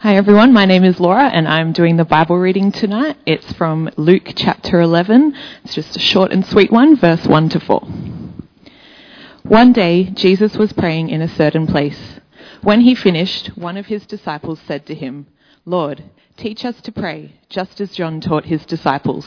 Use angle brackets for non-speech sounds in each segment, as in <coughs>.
Hi everyone, my name is Laura and I'm doing the Bible reading tonight. It's from Luke chapter 11. It's just a short and sweet one, verse 1 to 4. One day, Jesus was praying in a certain place. When he finished, one of his disciples said to him, Lord, teach us to pray, just as John taught his disciples.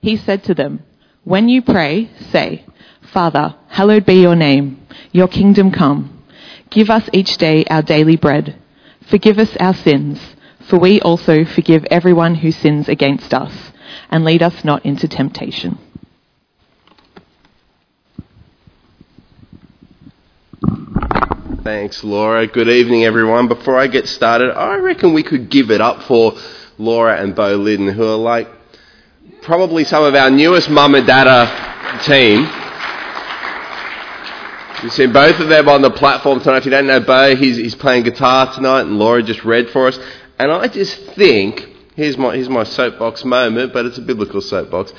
He said to them, When you pray, say, Father, hallowed be your name, your kingdom come. Give us each day our daily bread Forgive us our sins, for we also forgive everyone who sins against us, and lead us not into temptation. Thanks, Laura. Good evening, everyone. Before I get started, I reckon we could give it up for Laura and Bo Lydon, who are like probably some of our newest mum and dada team. You've seen both of them on the platform tonight. If you don't know Bo, he's, he's playing guitar tonight, and Laura just read for us. And I just think, here's my, here's my soapbox moment, but it's a biblical soapbox.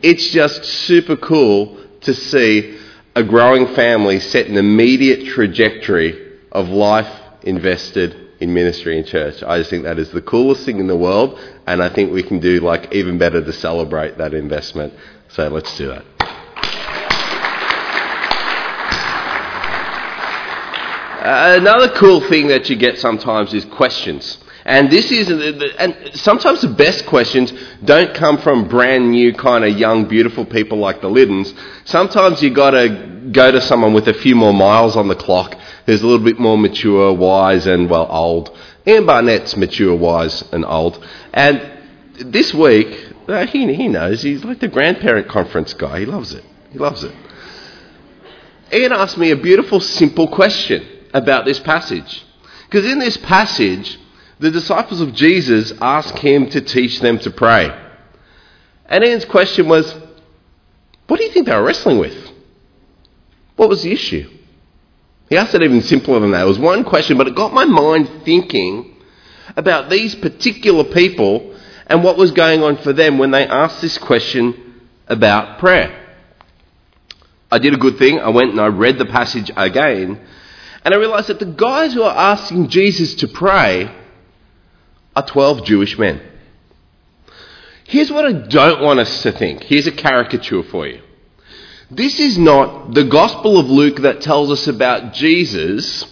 It's just super cool to see a growing family set an immediate trajectory of life invested in ministry and church. I just think that is the coolest thing in the world, and I think we can do like even better to celebrate that investment. So let's do that. Another cool thing that you get sometimes is questions. And this is, and sometimes the best questions don't come from brand new kind of young, beautiful people like the Liddens. Sometimes you got to go to someone with a few more miles on the clock, who's a little bit more mature, wise, and well, old. Ian Barnett's mature, wise, and old. And this week, uh, he, he knows he's like the grandparent conference guy. He loves it. He loves it. Ian asked me a beautiful, simple question about this passage. Because in this passage, the disciples of Jesus ask him to teach them to pray. And Ian's question was, what do you think they were wrestling with? What was the issue? He asked it even simpler than that. It was one question, but it got my mind thinking about these particular people and what was going on for them when they asked this question about prayer. I did a good thing. I went and I read the passage again and I realized that the guys who are asking Jesus to pray are 12 Jewish men. Here's what I don't want us to think. Here's a caricature for you. This is not the Gospel of Luke that tells us about Jesus,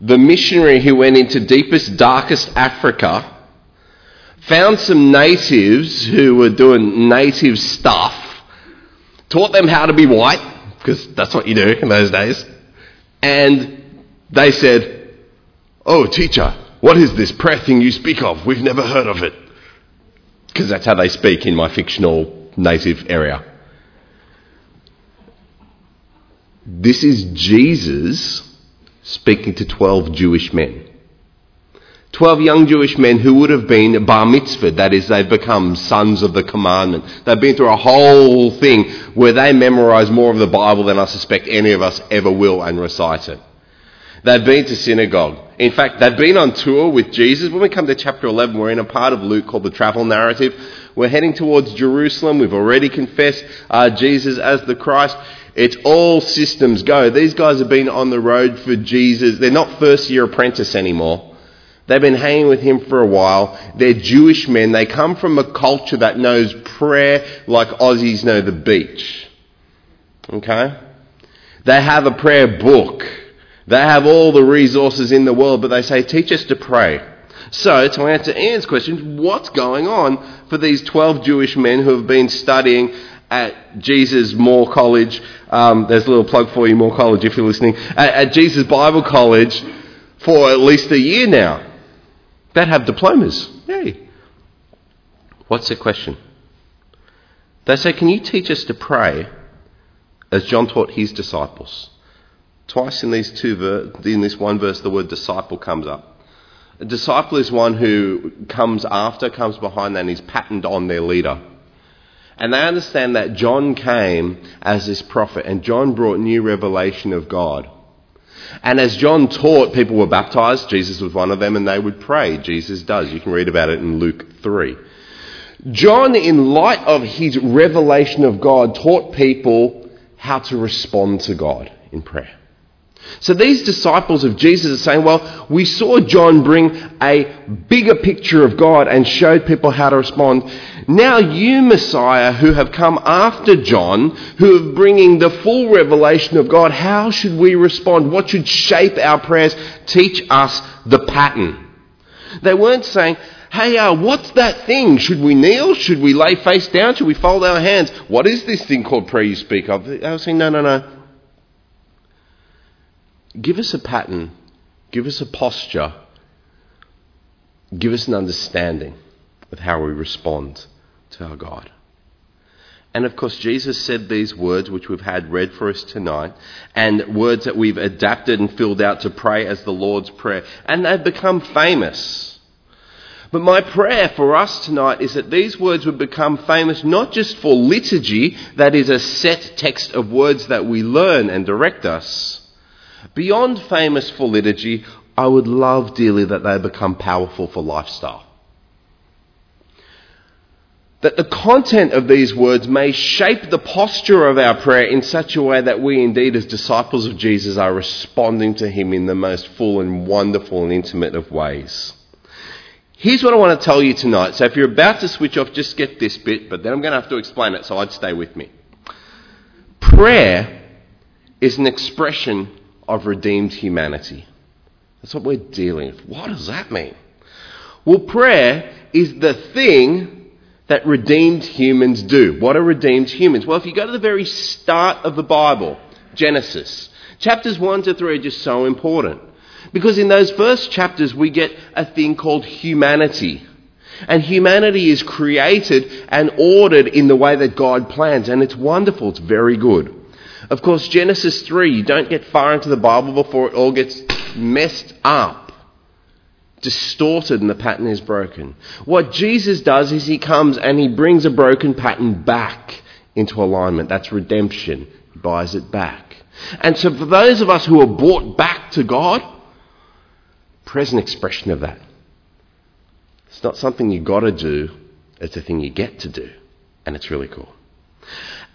the missionary who went into deepest, darkest Africa, found some natives who were doing native stuff, taught them how to be white, because that's what you do in those days, and they said, Oh, teacher, what is this prayer thing you speak of? We've never heard of it. Because that's how they speak in my fictional native area. This is Jesus speaking to 12 Jewish men. 12 young Jewish men who would have been bar mitzvah, that is, they've become sons of the commandment. They've been through a whole thing where they memorize more of the Bible than I suspect any of us ever will and recite it. They've been to synagogue. In fact, they've been on tour with Jesus. When we come to chapter 11, we're in a part of Luke called the travel narrative. We're heading towards Jerusalem. We've already confessed uh, Jesus as the Christ. It's all systems go. These guys have been on the road for Jesus. They're not first year apprentice anymore. They've been hanging with him for a while. They're Jewish men. They come from a culture that knows prayer like Aussies know the beach. Okay? They have a prayer book. They have all the resources in the world, but they say, teach us to pray. So, to answer Ian's question, what's going on for these 12 Jewish men who have been studying at Jesus Moore College? Um, there's a little plug for you, Moore College, if you're listening. At, at Jesus Bible College for at least a year now that have diplomas. Yay. What's the question? They say, Can you teach us to pray as John taught his disciples? Twice in these two ver- in this one verse, the word disciple comes up. A disciple is one who comes after, comes behind, and is patterned on their leader. And they understand that John came as this prophet, and John brought new revelation of God. And as John taught, people were baptized. Jesus was one of them, and they would pray. Jesus does. You can read about it in Luke 3. John, in light of his revelation of God, taught people how to respond to God in prayer. So these disciples of Jesus are saying, well, we saw John bring a bigger picture of God and showed people how to respond. Now you, Messiah, who have come after John, who are bringing the full revelation of God, how should we respond? What should shape our prayers? Teach us the pattern. They weren't saying, hey, uh, what's that thing? Should we kneel? Should we lay face down? Should we fold our hands? What is this thing called prayer you speak of? They were saying, no, no, no. Give us a pattern. Give us a posture. Give us an understanding of how we respond to our God. And of course, Jesus said these words, which we've had read for us tonight, and words that we've adapted and filled out to pray as the Lord's Prayer. And they've become famous. But my prayer for us tonight is that these words would become famous not just for liturgy, that is a set text of words that we learn and direct us. Beyond famous for liturgy, I would love dearly that they become powerful for lifestyle that the content of these words may shape the posture of our prayer in such a way that we indeed, as disciples of Jesus, are responding to Him in the most full and wonderful and intimate of ways. Here's what I want to tell you tonight. So if you're about to switch off, just get this bit, but then I'm going to have to explain it, so I'd stay with me. Prayer is an expression of redeemed humanity. That's what we're dealing with. What does that mean? Well, prayer is the thing that redeemed humans do. What are redeemed humans? Well, if you go to the very start of the Bible, Genesis, chapters 1 to 3 are just so important. Because in those first chapters, we get a thing called humanity. And humanity is created and ordered in the way that God plans. And it's wonderful, it's very good. Of course, Genesis 3, you don't get far into the Bible before it all gets messed up distorted and the pattern is broken. What Jesus does is he comes and he brings a broken pattern back into alignment. That's redemption. He buys it back. And so for those of us who are brought back to God, present expression of that. It's not something you've got to do, it's a thing you get to do. And it's really cool.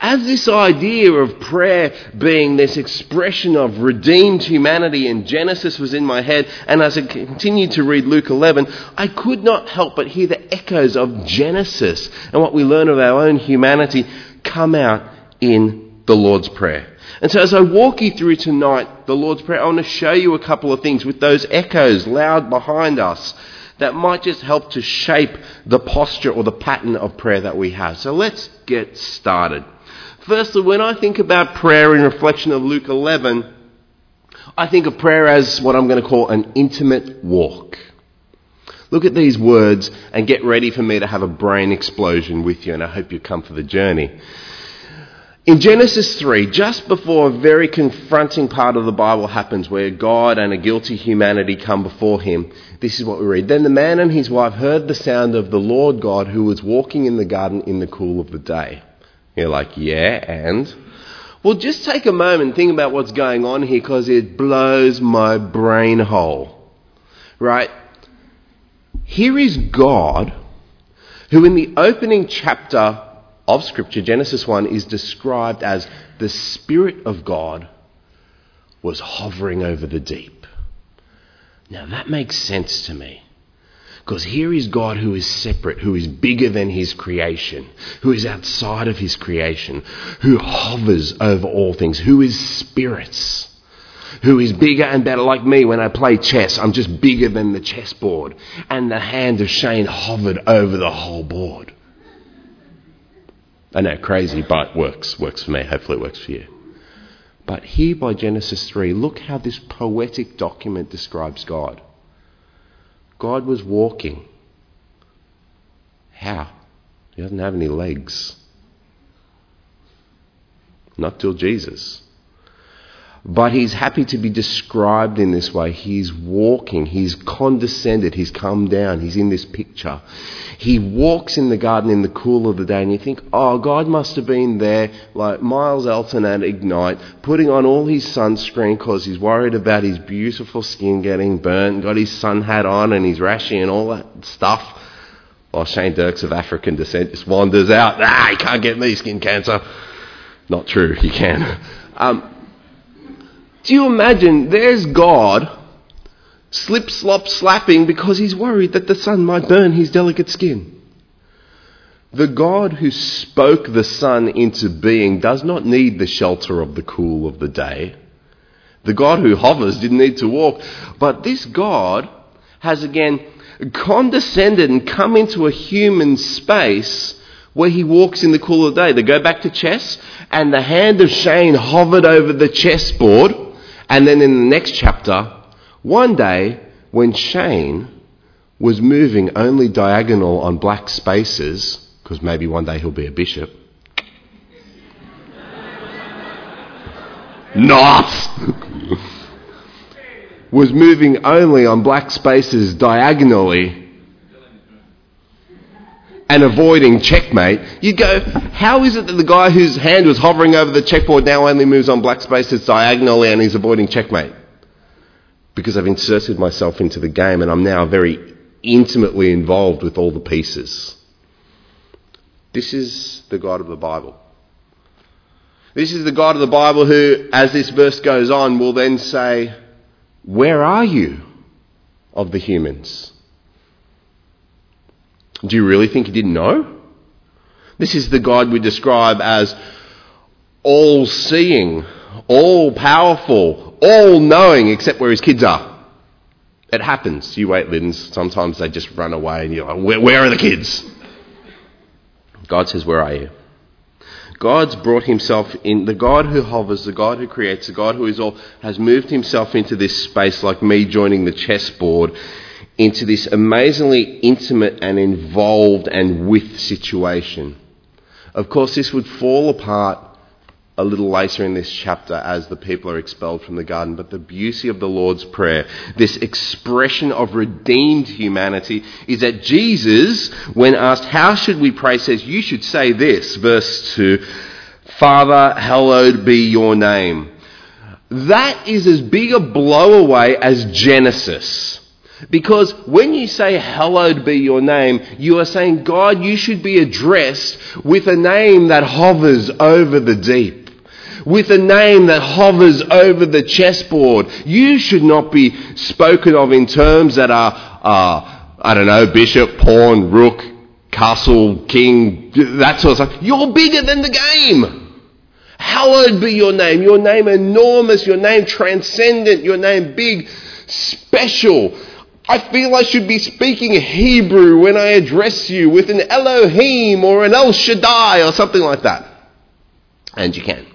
As this idea of prayer being this expression of redeemed humanity in Genesis was in my head, and as I continued to read Luke 11, I could not help but hear the echoes of Genesis and what we learn of our own humanity come out in the Lord's Prayer. And so as I walk you through tonight, the Lord's Prayer, I want to show you a couple of things with those echoes loud behind us that might just help to shape the posture or the pattern of prayer that we have. So let's get started. Firstly, when I think about prayer in reflection of Luke 11, I think of prayer as what I'm going to call an intimate walk. Look at these words and get ready for me to have a brain explosion with you, and I hope you come for the journey. In Genesis 3, just before a very confronting part of the Bible happens where God and a guilty humanity come before him, this is what we read. Then the man and his wife heard the sound of the Lord God who was walking in the garden in the cool of the day. You're like, yeah, and? Well, just take a moment think about what's going on here because it blows my brain hole. Right? Here is God, who in the opening chapter of Scripture, Genesis 1, is described as the Spirit of God was hovering over the deep. Now that makes sense to me. Because here is God who is separate, who is bigger than his creation, who is outside of his creation, who hovers over all things, who is spirits, who is bigger and better. Like me, when I play chess, I'm just bigger than the chessboard. And the hand of Shane hovered over the whole board. I know, crazy, but works. Works for me. Hopefully, it works for you. But here by Genesis 3, look how this poetic document describes God. God was walking. How? He doesn't have any legs. Not till Jesus. But he's happy to be described in this way. He's walking, he's condescended, he's come down, he's in this picture. He walks in the garden in the cool of the day, and you think, oh, God must have been there, like Miles Elton at Ignite, putting on all his sunscreen because he's worried about his beautiful skin getting burnt, got his sun hat on, and he's rashy and all that stuff. While Shane Dirks of African descent just wanders out, ah, you can't get me skin cancer. Not true, you can. Um, Do you imagine there's God slip slop slapping because he's worried that the sun might burn his delicate skin? The God who spoke the sun into being does not need the shelter of the cool of the day. The God who hovers didn't need to walk. But this God has again condescended and come into a human space where he walks in the cool of the day. They go back to chess, and the hand of Shane hovered over the chessboard. And then in the next chapter, one day when Shane was moving only diagonal on black spaces, because maybe one day he'll be a bishop. <laughs> Not! <laughs> was moving only on black spaces diagonally and avoiding checkmate, you'd go, how is it that the guy whose hand was hovering over the checkboard now only moves on black spaces diagonally and he's avoiding checkmate? Because I've inserted myself into the game and I'm now very intimately involved with all the pieces. This is the God of the Bible. This is the God of the Bible who, as this verse goes on, will then say, Where are you of the humans? Do you really think he didn't know? This is the God we describe as all seeing, all powerful, all knowing, except where his kids are. It happens. You wait, Liddens. Sometimes they just run away and you're like, where, where are the kids? God says, Where are you? God's brought himself in, the God who hovers, the God who creates, the God who is all, has moved himself into this space like me joining the chessboard into this amazingly intimate and involved and with situation. Of course, this would fall apart a little later in this chapter as the people are expelled from the garden. But the beauty of the Lord's Prayer, this expression of redeemed humanity, is that Jesus, when asked, How should we pray, says, You should say this, verse 2 Father, hallowed be your name. That is as big a blow away as Genesis. Because when you say, Hallowed be your name, you are saying, God, you should be addressed with a name that hovers over the deep, with a name that hovers over the chessboard. You should not be spoken of in terms that are, uh, I don't know, bishop, pawn, rook, castle, king, that sort of stuff. You're bigger than the game. Hallowed be your name, your name enormous, your name transcendent, your name big, special. I feel I should be speaking Hebrew when I address you with an Elohim or an El Shaddai or something like that. And you can.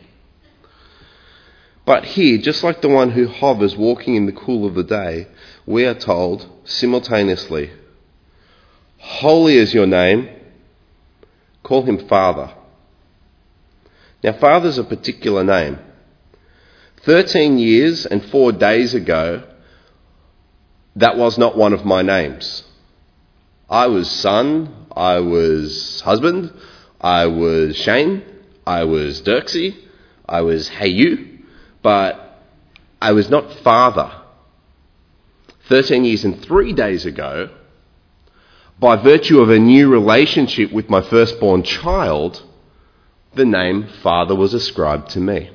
But here, just like the one who hovers walking in the cool of the day, we are told simultaneously, Holy is your name, call him Father. Now, Father's a particular name. Thirteen years and four days ago, that was not one of my names. I was son, I was husband, I was Shane, I was Dirksy, I was Hey You, but I was not father. 13 years and three days ago, by virtue of a new relationship with my firstborn child, the name father was ascribed to me.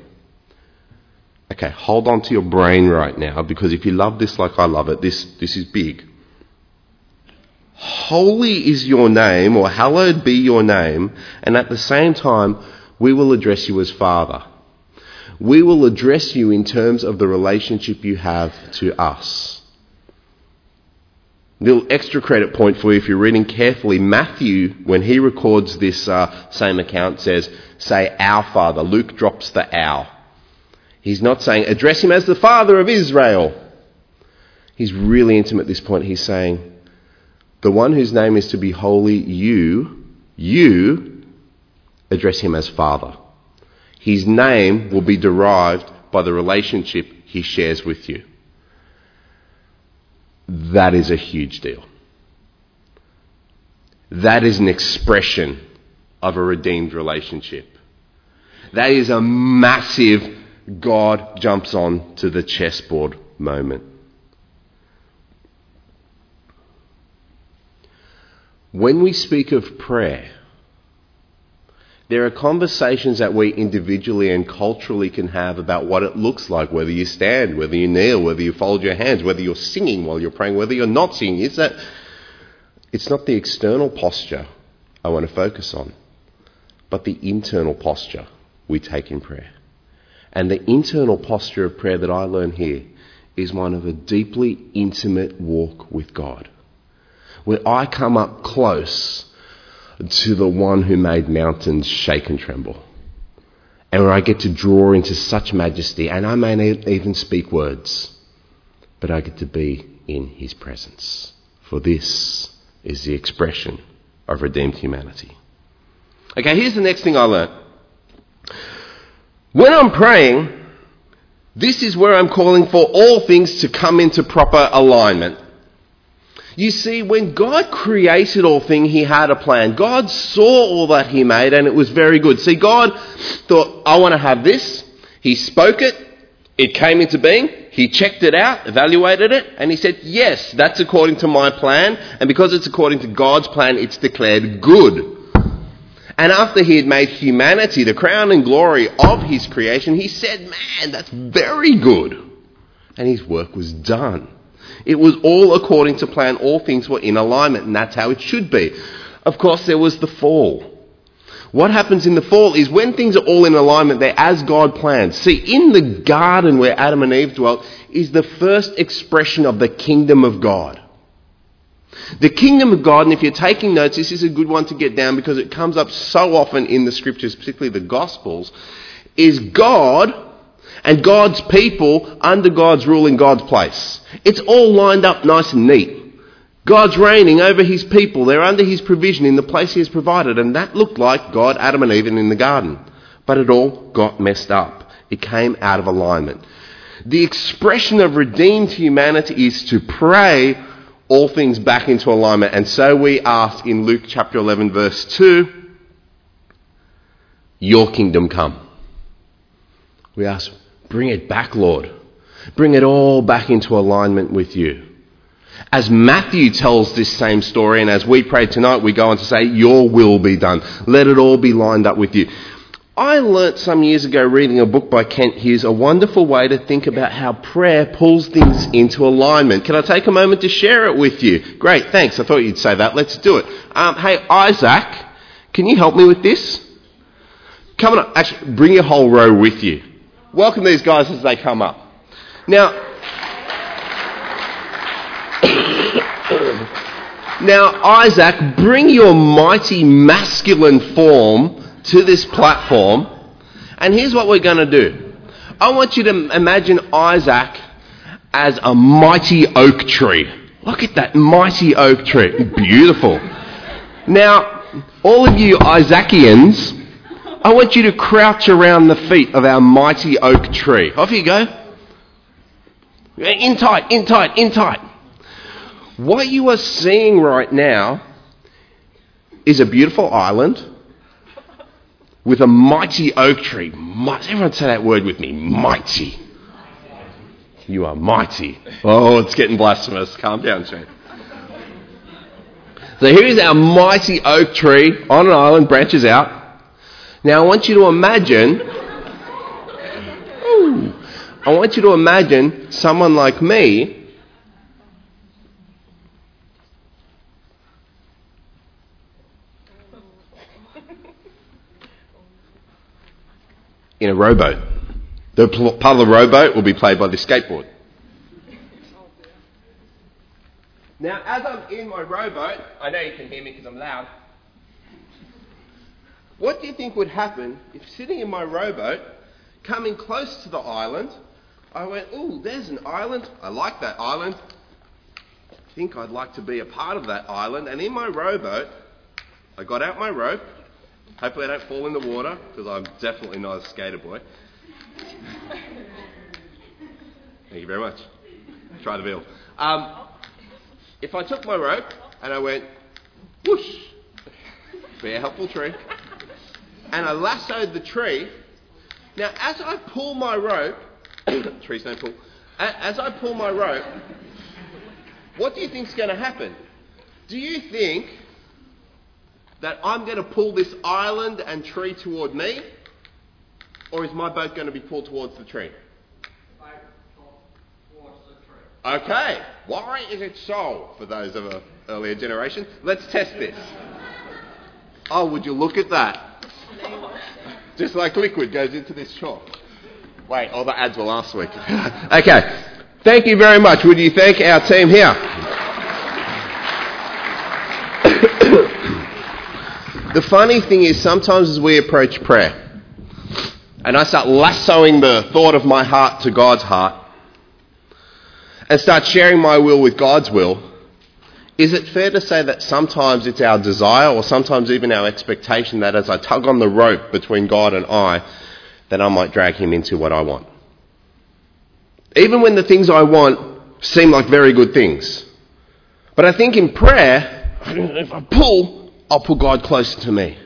Okay, hold on to your brain right now because if you love this like I love it, this, this is big. Holy is your name, or hallowed be your name, and at the same time, we will address you as Father. We will address you in terms of the relationship you have to us. Little extra credit point for you if you're reading carefully. Matthew, when he records this uh, same account, says, Say, Our Father. Luke drops the our. He's not saying, address him as the father of Israel. He's really intimate at this point. He's saying, the one whose name is to be holy, you, you address him as father. His name will be derived by the relationship he shares with you. That is a huge deal. That is an expression of a redeemed relationship. That is a massive God jumps on to the chessboard moment. When we speak of prayer, There are conversations that we individually and culturally can have about what it looks like, whether you stand, whether you kneel, whether you fold your hands, whether you're singing while you're praying, whether you're not singing. It's, that, it's not the external posture I want to focus on, but the internal posture we take in prayer. And the internal posture of prayer that I learn here is one of a deeply intimate walk with God, where I come up close to the one who made mountains shake and tremble. And where I get to draw into such majesty, and I may not even speak words, but I get to be in his presence. For this is the expression of redeemed humanity. Okay, here's the next thing I learned. When I'm praying, this is where I'm calling for all things to come into proper alignment. You see, when God created all things, He had a plan. God saw all that He made and it was very good. See, God thought, I want to have this. He spoke it. It came into being. He checked it out, evaluated it, and He said, Yes, that's according to my plan. And because it's according to God's plan, it's declared good. And after he had made humanity the crown and glory of his creation, he said, Man, that's very good. And his work was done. It was all according to plan. All things were in alignment, and that's how it should be. Of course, there was the fall. What happens in the fall is when things are all in alignment, they're as God planned. See, in the garden where Adam and Eve dwelt is the first expression of the kingdom of God. The kingdom of God, and if you're taking notes, this is a good one to get down because it comes up so often in the scriptures, particularly the Gospels, is God and God's people under God's rule in God's place. It's all lined up nice and neat. God's reigning over his people. They're under his provision in the place he has provided. And that looked like God, Adam, and Eve in the garden. But it all got messed up. It came out of alignment. The expression of redeemed humanity is to pray all things back into alignment. And so we ask in Luke chapter 11, verse 2, Your kingdom come. We ask, Bring it back, Lord. Bring it all back into alignment with you. As Matthew tells this same story, and as we pray tonight, we go on to say, Your will be done. Let it all be lined up with you. I learnt some years ago reading a book by Kent Hughes a wonderful way to think about how prayer pulls things into alignment. Can I take a moment to share it with you? Great, thanks. I thought you'd say that. Let's do it. Um, hey, Isaac, can you help me with this? Come on, actually, bring your whole row with you. Welcome these guys as they come up. Now, <coughs> now, Isaac, bring your mighty masculine form to this platform, and here's what we're going to do. I want you to imagine Isaac as a mighty oak tree. Look at that mighty oak tree. Beautiful. Now, all of you Isaacians, I want you to crouch around the feet of our mighty oak tree. Off you go. In tight, in tight, in tight. What you are seeing right now is a beautiful island with a mighty oak tree. Everyone say that word with me mighty. You are mighty. Oh, it's getting blasphemous. Calm down, Shane. So here's our mighty oak tree on an island, branches out. Now I want you to imagine, ooh, I want you to imagine someone like me in a rowboat. The part of the rowboat will be played by the skateboard. Now, as I'm in my rowboat, I know you can hear me because I'm loud. What do you think would happen if sitting in my rowboat, coming close to the island, I went, ooh, there's an island. I like that island. I think I'd like to be a part of that island. And in my rowboat, I got out my rope. Hopefully, I don't fall in the water because I'm definitely not a skater boy. Thank you very much. Try the bill. Um, if I took my rope and I went whoosh, be a helpful tree, and I lassoed the tree. Now, as I pull my rope, <coughs> trees don't pull. As I pull my rope, what do you think is going to happen? Do you think that I'm going to pull this island and tree toward me? Or is my boat going to be pulled towards the tree? Okay, why is it so for those of an earlier generation? Let's test this. Oh, would you look at that? Just like liquid goes into this chalk. Wait, all the ads were last week. <laughs> okay, thank you very much. Would you thank our team here? The funny thing is, sometimes as we approach prayer, and I start lassoing the thought of my heart to God's heart, and start sharing my will with God's will, is it fair to say that sometimes it's our desire or sometimes even our expectation that as I tug on the rope between God and I, that I might drag him into what I want? Even when the things I want seem like very good things. But I think in prayer, <clears throat> if I pull, I'll pull God closer to me.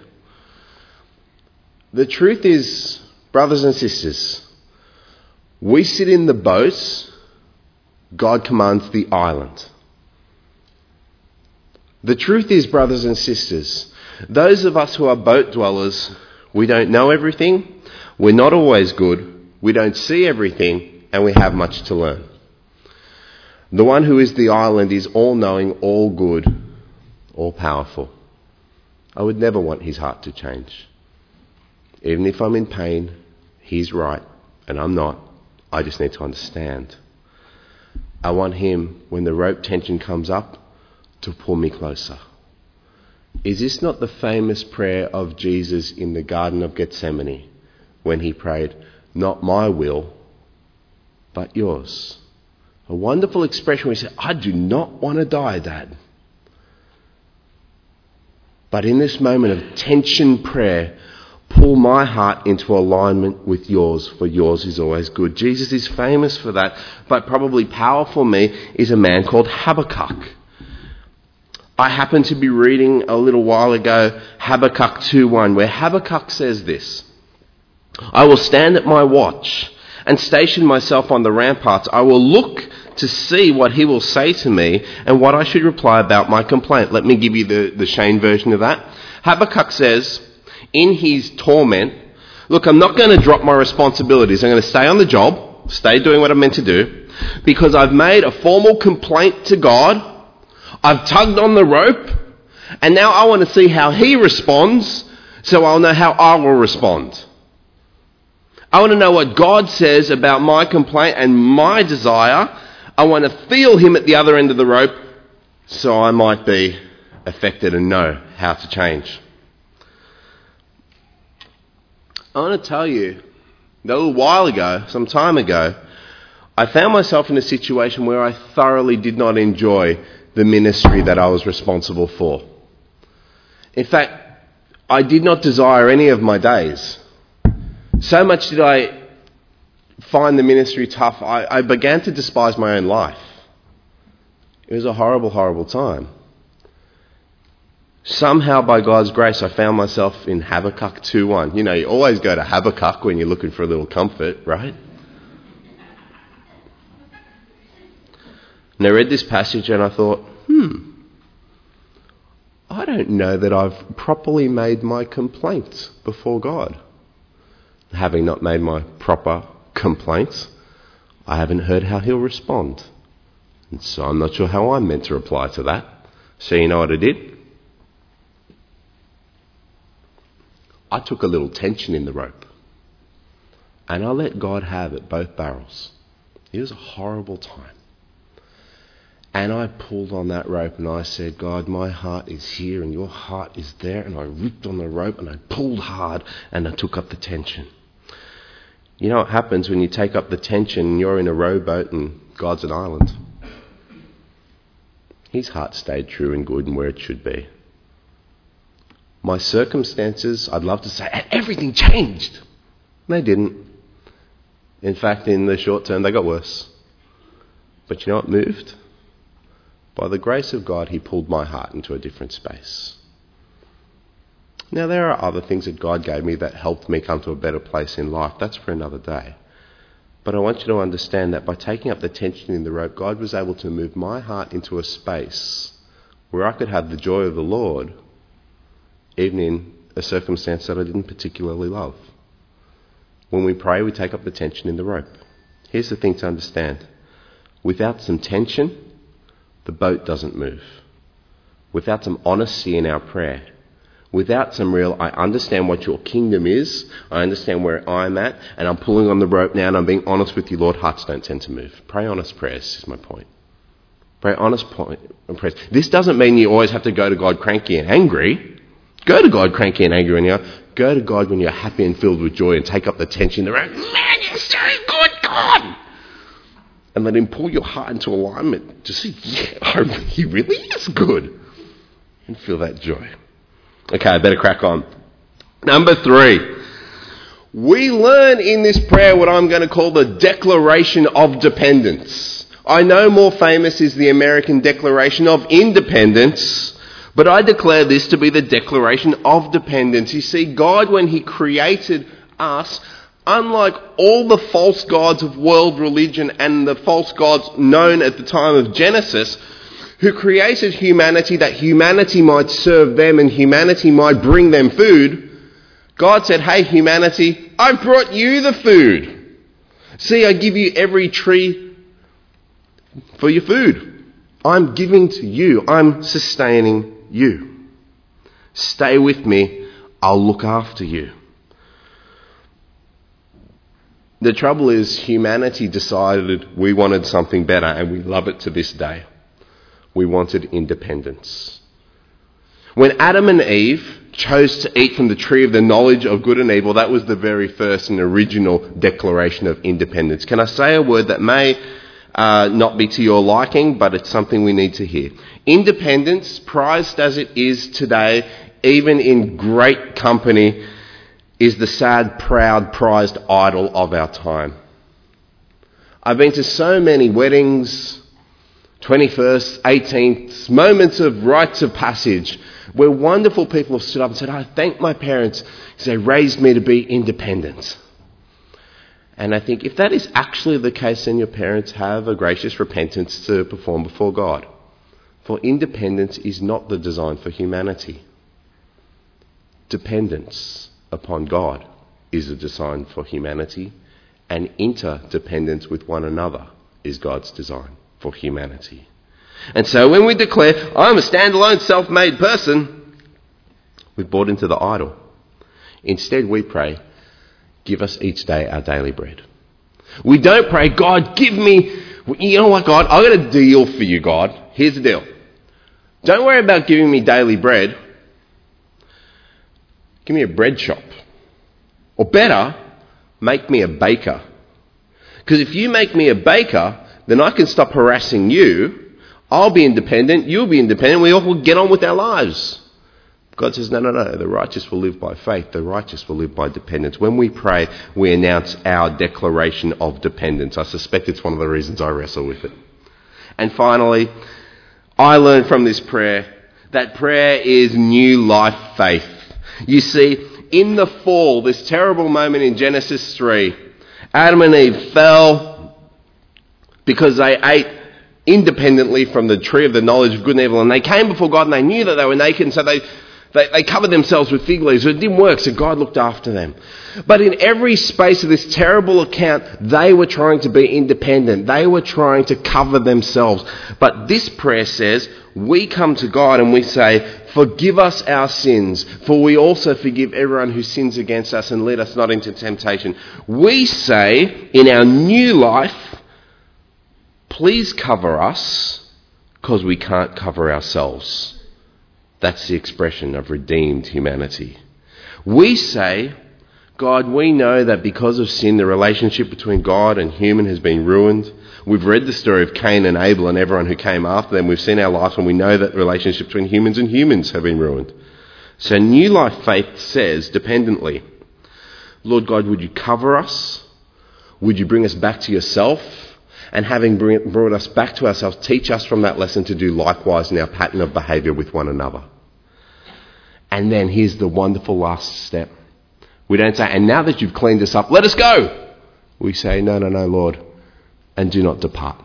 The truth is, brothers and sisters, we sit in the boat God commands the island. The truth is, brothers and sisters, those of us who are boat dwellers, we don't know everything, we're not always good, we don't see everything, and we have much to learn. The one who is the island is all knowing, all good, all powerful. I would never want his heart to change. Even if I'm in pain, he's right, and I'm not. I just need to understand. I want Him, when the rope tension comes up, to pull me closer. Is this not the famous prayer of Jesus in the Garden of Gethsemane when he prayed, Not my will, but yours? A wonderful expression he said, I do not want to die, Dad. But in this moment of tension prayer, pull my heart into alignment with yours, for yours is always good. Jesus is famous for that, but probably powerful me is a man called Habakkuk. I happened to be reading a little while ago Habakkuk 2:1 where Habakkuk says this I will stand at my watch and station myself on the ramparts. I will look to see what he will say to me and what I should reply about my complaint. Let me give you the, the Shane version of that. Habakkuk says, in his torment, look, I'm not going to drop my responsibilities. I'm going to stay on the job, stay doing what I'm meant to do, because I've made a formal complaint to God. I've tugged on the rope, and now I want to see how he responds so I'll know how I will respond. I want to know what God says about my complaint and my desire. I want to feel him at the other end of the rope so I might be affected and know how to change. I want to tell you that a little while ago, some time ago, I found myself in a situation where I thoroughly did not enjoy the ministry that I was responsible for. In fact, I did not desire any of my days. So much did I find the ministry tough, I, I began to despise my own life. It was a horrible, horrible time. Somehow, by God's grace, I found myself in Habakkuk 2.1. You know, you always go to Habakkuk when you're looking for a little comfort, right? And I read this passage and I thought, hmm, I don't know that I've properly made my complaints before God. Having not made my proper complaints, I haven't heard how He'll respond. And so I'm not sure how I'm meant to reply to that. So you know what I did? I took a little tension in the rope. And I let God have it, both barrels. It was a horrible time. And I pulled on that rope and I said, God, my heart is here and your heart is there. And I ripped on the rope and I pulled hard and I took up the tension. You know what happens when you take up the tension and you're in a rowboat and God's an island? His heart stayed true and good and where it should be my circumstances, I'd love to say, everything changed. They didn't. In fact, in the short term, they got worse. But you know what moved? By the grace of God, He pulled my heart into a different space. Now, there are other things that God gave me that helped me come to a better place in life. That's for another day. But I want you to understand that by taking up the tension in the rope, God was able to move my heart into a space where I could have the joy of the Lord even in a circumstance that I didn't particularly love. When we pray, we take up the tension in the rope. Here's the thing to understand without some tension, the boat doesn't move. Without some honesty in our prayer, without some real, I understand what your kingdom is, I understand where I'm at, and I'm pulling on the rope now and I'm being honest with you, Lord, hearts don't tend to move. Pray honest prayers is my point. Pray honest point, prayers. This doesn't mean you always have to go to God cranky and angry. Go to God cranky and angry when you're, go to God when you're happy and filled with joy and take up the tension around, man, you're so good, God! And let Him pull your heart into alignment to see, yeah, <laughs> oh, He really is good. And feel that joy. Okay, I better crack on. Number three. We learn in this prayer what I'm going to call the Declaration of Dependence. I know more famous is the American Declaration of Independence, but I declare this to be the Declaration of Dependence. You see, God, when He created us, unlike all the false gods of world religion and the false gods known at the time of Genesis, who created humanity that humanity might serve them and humanity might bring them food, God said, Hey, humanity, I've brought you the food. See, I give you every tree for your food. I'm giving to you, I'm sustaining you. Stay with me, I'll look after you. The trouble is, humanity decided we wanted something better, and we love it to this day we wanted independence. When Adam and Eve chose to eat from the tree of the knowledge of good and evil, that was the very first and original declaration of independence. Can I say a word that may uh, not be to your liking, but it's something we need to hear? Independence, prized as it is today, even in great company, is the sad, proud, prized idol of our time. I've been to so many weddings, 21st, 18th, moments of rites of passage where wonderful people have stood up and said, I thank my parents because they raised me to be independent. And I think if that is actually the case, then your parents have a gracious repentance to perform before God. For independence is not the design for humanity. Dependence upon God is the design for humanity, and interdependence with one another is God's design for humanity. And so when we declare, I'm a standalone, self made person, we've bought into the idol. Instead, we pray, give us each day our daily bread. We don't pray, God, give me, you know what, God, I've got a deal for you, God. Here's the deal. Don't worry about giving me daily bread. Give me a bread shop. Or better, make me a baker. Because if you make me a baker, then I can stop harassing you. I'll be independent. You'll be independent. We all will get on with our lives. God says, no, no, no. The righteous will live by faith. The righteous will live by dependence. When we pray, we announce our declaration of dependence. I suspect it's one of the reasons I wrestle with it. And finally, I learned from this prayer that prayer is new life faith. You see, in the fall, this terrible moment in Genesis 3, Adam and Eve fell, because they ate independently from the tree of the knowledge of good and evil. And they came before God and they knew that they were naked, and so they, they, they covered themselves with fig leaves. It didn't work, so God looked after them. But in every space of this terrible account, they were trying to be independent. They were trying to cover themselves. But this prayer says, we come to God and we say, Forgive us our sins, for we also forgive everyone who sins against us and lead us not into temptation. We say in our new life, Please cover us because we can't cover ourselves. That's the expression of redeemed humanity. We say, God, we know that because of sin, the relationship between God and human has been ruined. We've read the story of Cain and Abel and everyone who came after them. We've seen our life and we know that the relationship between humans and humans have been ruined. So New Life Faith says, dependently, Lord God, would you cover us? Would you bring us back to yourself? And having brought us back to ourselves, teach us from that lesson to do likewise in our pattern of behaviour with one another. And then here's the wonderful last step. We don't say, and now that you've cleaned us up, let us go. We say, no, no, no, Lord, and do not depart.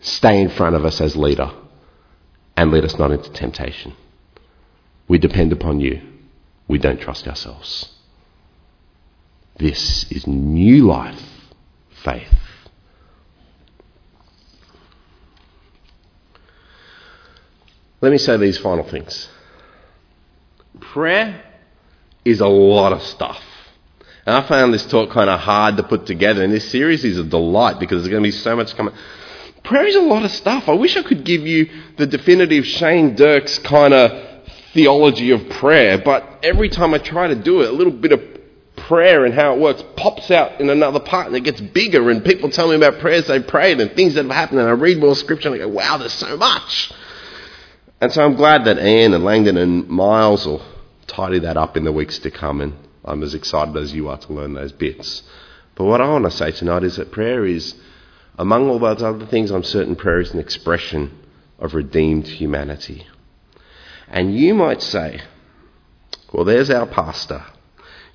Stay in front of us as leader and lead us not into temptation. We depend upon you. We don't trust ourselves. This is new life faith. Let me say these final things. Prayer is a lot of stuff. And I found this talk kind of hard to put together, and this series is a delight because there's going to be so much coming. Prayer is a lot of stuff. I wish I could give you the definitive Shane Dirks kind of theology of prayer, but every time I try to do it, a little bit of prayer and how it works pops out in another part and it gets bigger and people tell me about prayers they prayed and things that have happened and I read more scripture and I go, wow, there's so much. And so I'm glad that Anne and Langdon and Miles will tidy that up in the weeks to come and I'm as excited as you are to learn those bits. But what I want to say tonight is that prayer is, among all those other things, I'm certain prayer is an expression of redeemed humanity. And you might say, well, there's our pastor.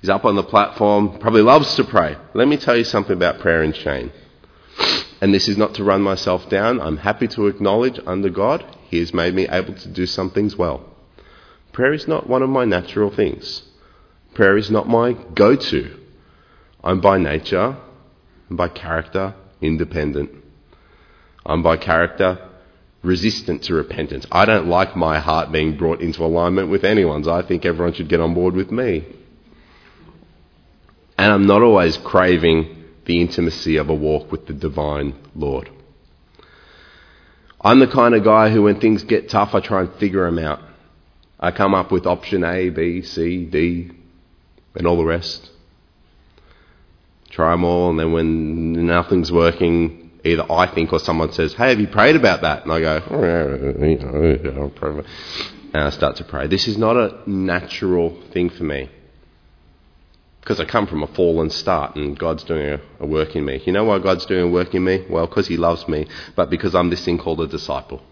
He's up on the platform, probably loves to pray. Let me tell you something about prayer and Shane. And this is not to run myself down. I'm happy to acknowledge under God, He has made me able to do some things well. Prayer is not one of my natural things. Prayer is not my go to. I'm by nature and by character independent. I'm by character resistant to repentance. I don't like my heart being brought into alignment with anyone's. I think everyone should get on board with me. And I'm not always craving the intimacy of a walk with the divine Lord. I'm the kind of guy who, when things get tough, I try and figure them out. I come up with option A, B, C, D, and all the rest. Try them all, and then when nothing's working, either I think or someone says, Hey, have you prayed about that? And I go, oh, and I start to pray. This is not a natural thing for me. Because I come from a fallen start and God's doing a, a work in me. You know why God's doing a work in me? Well, because He loves me, but because I'm this thing called a disciple.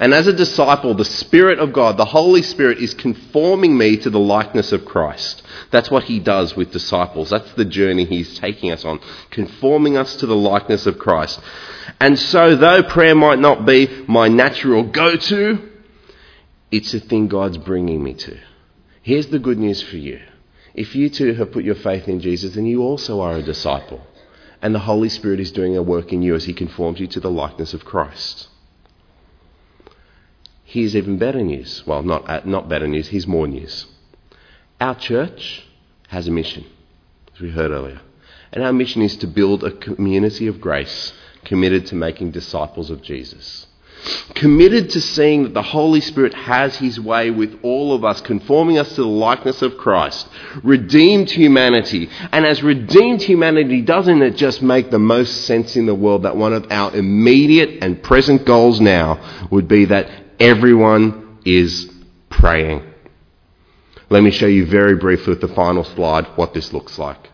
And as a disciple, the Spirit of God, the Holy Spirit, is conforming me to the likeness of Christ. That's what He does with disciples. That's the journey He's taking us on, conforming us to the likeness of Christ. And so, though prayer might not be my natural go to, it's a thing God's bringing me to. Here's the good news for you. If you too have put your faith in Jesus, then you also are a disciple. And the Holy Spirit is doing a work in you as He conforms you to the likeness of Christ. Here's even better news. Well, not, uh, not better news, here's more news. Our church has a mission, as we heard earlier. And our mission is to build a community of grace committed to making disciples of Jesus. Committed to seeing that the Holy Spirit has His way with all of us, conforming us to the likeness of Christ. Redeemed humanity. And as redeemed humanity, doesn't it just make the most sense in the world that one of our immediate and present goals now would be that Everyone is praying. Let me show you very briefly with the final slide what this looks like.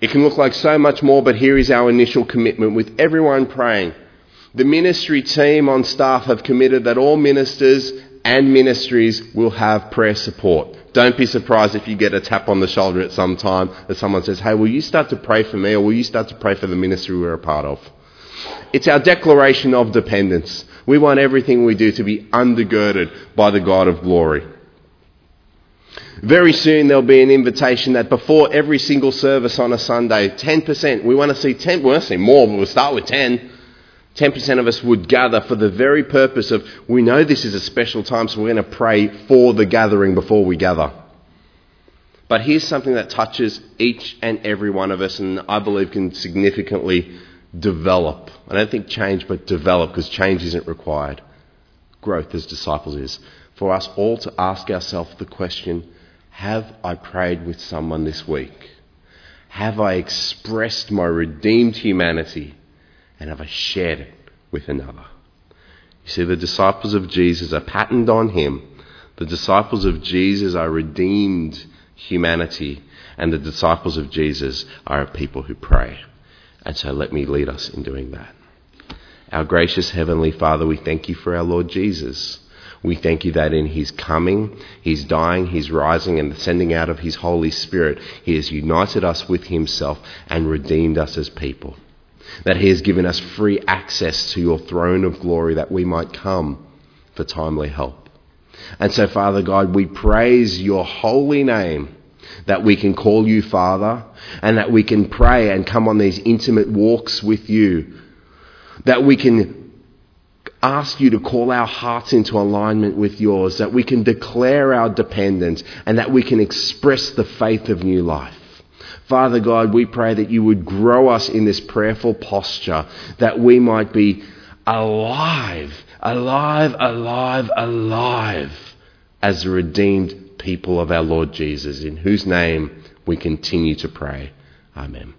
It can look like so much more, but here is our initial commitment with everyone praying. The ministry team on staff have committed that all ministers and ministries will have prayer support. Don't be surprised if you get a tap on the shoulder at some time that someone says, Hey, will you start to pray for me or will you start to pray for the ministry we're a part of? It's our declaration of dependence. We want everything we do to be undergirded by the God of glory. Very soon there'll be an invitation that before every single service on a Sunday, 10%, we want to see 10, we want to see more, but we'll start with 10. 10% of us would gather for the very purpose of, we know this is a special time, so we're going to pray for the gathering before we gather. But here's something that touches each and every one of us, and I believe can significantly develop. I don't think change, but develop, because change isn't required. Growth as disciples is. For us all to ask ourselves the question Have I prayed with someone this week? Have I expressed my redeemed humanity? And have shared it with another? You see, the disciples of Jesus are patterned on him. The disciples of Jesus are redeemed humanity. And the disciples of Jesus are a people who pray. And so let me lead us in doing that. Our gracious Heavenly Father, we thank you for our Lord Jesus. We thank you that in his coming, his dying, his rising, and the sending out of his Holy Spirit, he has united us with himself and redeemed us as people. That he has given us free access to your throne of glory that we might come for timely help. And so, Father God, we praise your holy name that we can call you Father and that we can pray and come on these intimate walks with you. That we can ask you to call our hearts into alignment with yours, that we can declare our dependence and that we can express the faith of new life. Father God, we pray that you would grow us in this prayerful posture, that we might be alive, alive, alive, alive as the redeemed people of our Lord Jesus, in whose name we continue to pray. Amen.